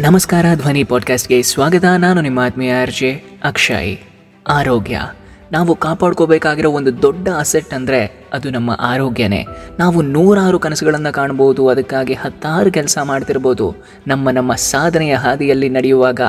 ನಮಸ್ಕಾರ, ಧ್ವನಿ ಪಾಡ್ಕಾಸ್ಟ್ಗೆ ಸ್ವಾಗತ. ನಾನು ನಿಮ್ಮ ಆತ್ಮೀಯ ಅರ್ಜೆ ಅಕ್ಷಯ್. ಆರೋಗ್ಯ. ನಾವು ಕಾಪಾಡ್ಕೋಬೇಕಾಗಿರೋ ಒಂದು ದೊಡ್ಡ ಅಸೆಟ್ ಅಂದರೆ ಅದು ನಮ್ಮ ಆರೋಗ್ಯನೇ. ನಾವು ನೂರಾರು ಕನಸುಗಳನ್ನು ಕಾಣ್ಬೋದು, ಅದಕ್ಕಾಗಿ ಹತ್ತಾರು ಕೆಲಸ ಮಾಡ್ತಿರ್ಬೋದು. ನಮ್ಮ ನಮ್ಮ ಸಾಧನೆಯ ಹಾದಿಯಲ್ಲಿ ನಡೆಯುವಾಗ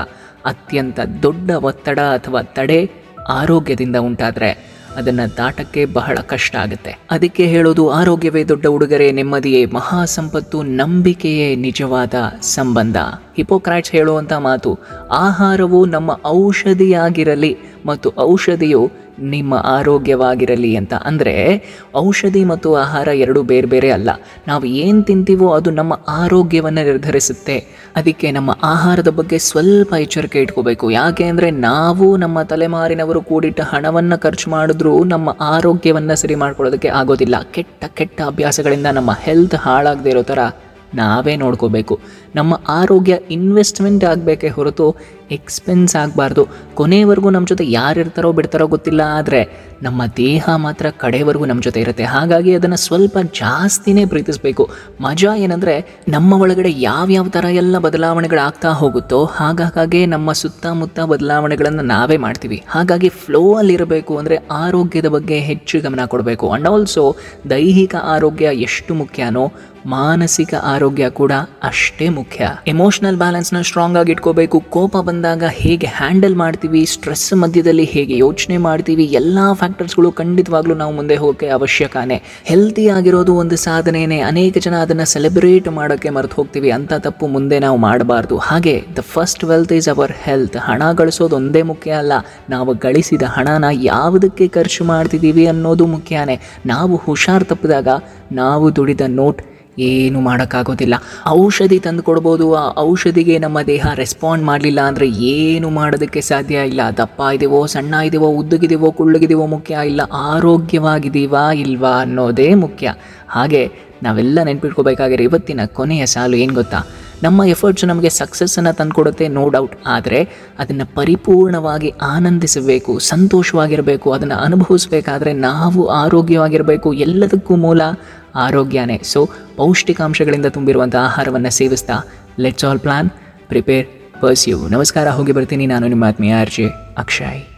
ಅತ್ಯಂತ ದೊಡ್ಡ ಒತ್ತಡ ಅಥವಾ ತಡೆ ಆರೋಗ್ಯದಿಂದ ಉಂಟಾದರೆ ಅದನ್ನು ದಾಟಕ್ಕೆ ಬಹಳ ಕಷ್ಟ ಆಗುತ್ತೆ. ಅದಕ್ಕೆ ಹೇಳೋದು ಆರೋಗ್ಯವೇ ದೊಡ್ಡ ಉಡುಗೊರೆ, ನೆಮ್ಮದಿಯೇ ಮಹಾ ಸಂಪತ್ತು, ನಂಬಿಕೆಯೇ ನಿಜವಾದ ಸಂಬಂಧ. ಹಿಪೋಕ್ರಾಟ್ಸ್ ಹೇಳುವಂಥ ಮಾತು, ಆಹಾರವು ನಮ್ಮ ಔಷಧಿಯಾಗಿರಲಿ ಮತ್ತು ಔಷಧಿಯು ನಿಮ್ಮ ಆರೋಗ್ಯವಾಗಿರಲಿ ಅಂತ. ಅಂದರೆ ಔಷಧಿ ಮತ್ತು ಆಹಾರ ಎರಡೂ ಬೇರೆ ಬೇರೆ ಅಲ್ಲ. ನಾವು ಏನು ತಿಂತೀವೋ ಅದು ನಮ್ಮ ಆರೋಗ್ಯವನ್ನು ನಿರ್ಧರಿಸುತ್ತೆ. ಅದಕ್ಕೆ ನಮ್ಮ ಆಹಾರದ ಬಗ್ಗೆ ಸ್ವಲ್ಪ ಎಚ್ಚರಿಕೆ ಇಟ್ಕೋಬೇಕು. ಯಾಕೆ ಅಂದರೆ ನಾವು ನಮ್ಮ ತಲೆಮಾರಿನವರು ಕೂಡಿಟ್ಟ ಹಣವನ್ನು ಖರ್ಚು ಮಾಡಿದ್ರೂ ನಮ್ಮ ಆರೋಗ್ಯವನ್ನು ಸರಿ ಮಾಡ್ಕೊಳ್ಳೋದಕ್ಕೆ ಆಗೋದಿಲ್ಲ. ಕೆಟ್ಟ ಕೆಟ್ಟ ಅಭ್ಯಾಸಗಳಿಂದ ನಮ್ಮ ಹೆಲ್ತ್ ಹಾಳಾಗದೇ ಇರೋ ಥರ ನಾವೇ ನೋಡ್ಕೋಬೇಕು. ನಮ್ಮ ಆರೋಗ್ಯ ಇನ್ವೆಸ್ಟ್ಮೆಂಟ್ ಆಗಬೇಕೇ ಹೊರತು ಎಕ್ಸ್ಪೆನ್ಸ್ ಆಗಬಾರ್ದು. ಕೊನೆಯವರೆಗೂ ನಮ್ಮ ಜೊತೆ ಯಾರು ಇರ್ತಾರೋ ಬಿಡ್ತಾರೋ ಗೊತ್ತಿಲ್ಲ, ಆದರೆ ನಮ್ಮ ದೇಹ ಮಾತ್ರ ಕಡೆವರೆಗೂ ನಮ್ಮ ಜೊತೆ ಇರುತ್ತೆ. ಹಾಗಾಗಿ ಅದನ್ನು ಸ್ವಲ್ಪ ಜಾಸ್ತಿನೇ ಪ್ರೀತಿಸಬೇಕು. ಮಜಾ ಏನಂದರೆ ನಮ್ಮ ಒಳಗಡೆ ಯಾವ್ಯಾವ ಥರ ಎಲ್ಲ ಬದಲಾವಣೆಗಳಾಗ್ತಾ ಹೋಗುತ್ತೋ ಹಾಗಾಗಿ ನಮ್ಮ ಸುತ್ತಮುತ್ತ ಬದಲಾವಣೆಗಳನ್ನು ನಾವೇ ಮಾಡ್ತೀವಿ. ಹಾಗಾಗಿ ಫ್ಲೋ ಅಲ್ಲಿರಬೇಕು ಅಂದರೆ ಆರೋಗ್ಯದ ಬಗ್ಗೆ ಹೆಚ್ಚು ಗಮನ ಕೊಡಬೇಕು. ಆ್ಯಂಡ್ ಆಲ್ಸೋ ದೈಹಿಕ ಆರೋಗ್ಯ ಎಷ್ಟು ಮುಖ್ಯನೋ ಮಾನಸಿಕ ಆರೋಗ್ಯ ಕೂಡ ಅಷ್ಟೇ ಮುಖ್ಯ. ಎಮೋಷನಲ್ ಬ್ಯಾಲೆನ್ಸ್ನ ಸ್ಟ್ರಾಂಗ್ ಆಗಿ ಇಟ್ಕೋಬೇಕು. ಕೋಪ ಬಂದಾಗ ಹೇಗೆ ಹ್ಯಾಂಡಲ್ ಮಾಡ್ತೀವಿ, ಸ್ಟ್ರೆಸ್ ಮಧ್ಯದಲ್ಲಿ ಹೇಗೆ ಯೋಚನೆ ಮಾಡ್ತೀವಿ, ಎಲ್ಲ ಫ್ಯಾಕ್ಟರ್ಸ್ಗಳು ಖಂಡಿತವಾಗ್ಲೂ ನಾವು ಮುಂದೆ ಹೋಗೋಕ್ಕೆ ಅವಶ್ಯಕನೇ. ಹೆಲ್ತಿ ಆಗಿರೋದು ಒಂದು ಸಾಧನೆಯೇ ಅನೇಕ ಜನ ಅದನ್ನು ಸೆಲೆಬ್ರೇಟ್ ಮಾಡೋಕ್ಕೆ ಮರೆತು ಹೋಗ್ತೀವಿ. ಅಂತ ತಪ್ಪು ಮುಂದೆ ನಾವು ಮಾಡಬಾರ್ದು. ಹಾಗೆ the first wealth is our health ಹಣ ಗಳಿಸೋದು ಒಂದೇ ಮುಖ್ಯ ಅಲ್ಲ. ನಾವು ಗಳಿಸಿದ ಹಣನ ಯಾವುದಕ್ಕೆ ಖರ್ಚು ಮಾಡ್ತಿದ್ದೀವಿ ಅನ್ನೋದು ಮುಖ್ಯನೇ. ನಾವು ಹುಷಾರ್ ತಪ್ಪಿದಾಗ ನಾವು ದುಡಿದ ನೋಟ್ ಏನು ಮಾಡೋಕ್ಕಾಗೋದಿಲ್ಲ. ಔಷಧಿ ತಂದು ಕೊಡ್ಬೋದು ಆ ಔಷಧಿಗೆ ನಮ್ಮ ದೇಹ ರೆಸ್ಪಾಂಡ್ ಮಾಡಲಿಲ್ಲ ಅಂದರೆ ಏನು ಮಾಡೋದಕ್ಕೆ ಸಾಧ್ಯ ಇಲ್ಲ. ದಪ್ಪ ಇದೀವೋ, ಸಣ್ಣ ಇದೆಯೋ ಉದ್ದಗಿದೀವೋ, ಕುಳ್ಳಗಿದೀವೋ ಮುಖ್ಯ ಇಲ್ಲ. ಆರೋಗ್ಯವಾಗಿದ್ದೀವಾ ಇಲ್ವಾ ಅನ್ನೋದೇ ಮುಖ್ಯ. ಹಾಗೆ ನಾವೆಲ್ಲ ನೆನ್ಪಿಟ್ಕೋಬೇಕಾಗಿರೋ ಇವತ್ತಿನ ಕೊನೆಯ ಸಾಲು ಏನು ಗೊತ್ತಾ? ನಮ್ಮ ಎಫರ್ಟ್ಸ್ ನಮಗೆ ಸಕ್ಸಸ್ಸನ್ನು ತಂದುಕೊಡುತ್ತೆ ನೋ ಡೌಟ್ ಆದರೆ ಅದನ್ನು ಪರಿಪೂರ್ಣವಾಗಿ ಆನಂದಿಸಬೇಕು, ಸಂತೋಷವಾಗಿರಬೇಕು, ಅದನ್ನು ಅನುಭವಿಸಬೇಕಾದ್ರೆ ನಾವು ಆರೋಗ್ಯವಾಗಿರಬೇಕು. ಎಲ್ಲದಕ್ಕೂ ಮೂಲ ಆರೋಗ್ಯನೇ. ಸೊ ಪೌಷ್ಟಿಕಾಂಶಗಳಿಂದ ತುಂಬಿರುವಂಥ ಆಹಾರವನ್ನು ಸೇವಿಸ್ತಾ let's all plan prepare pursue ನಮಸ್ಕಾರ, ಹೋಗಿ ಬರ್ತೀನಿ. ನಾನು ನಿಮ್ಮ ಆತ್ಮೀಯ ಅಕ್ಷಯ್.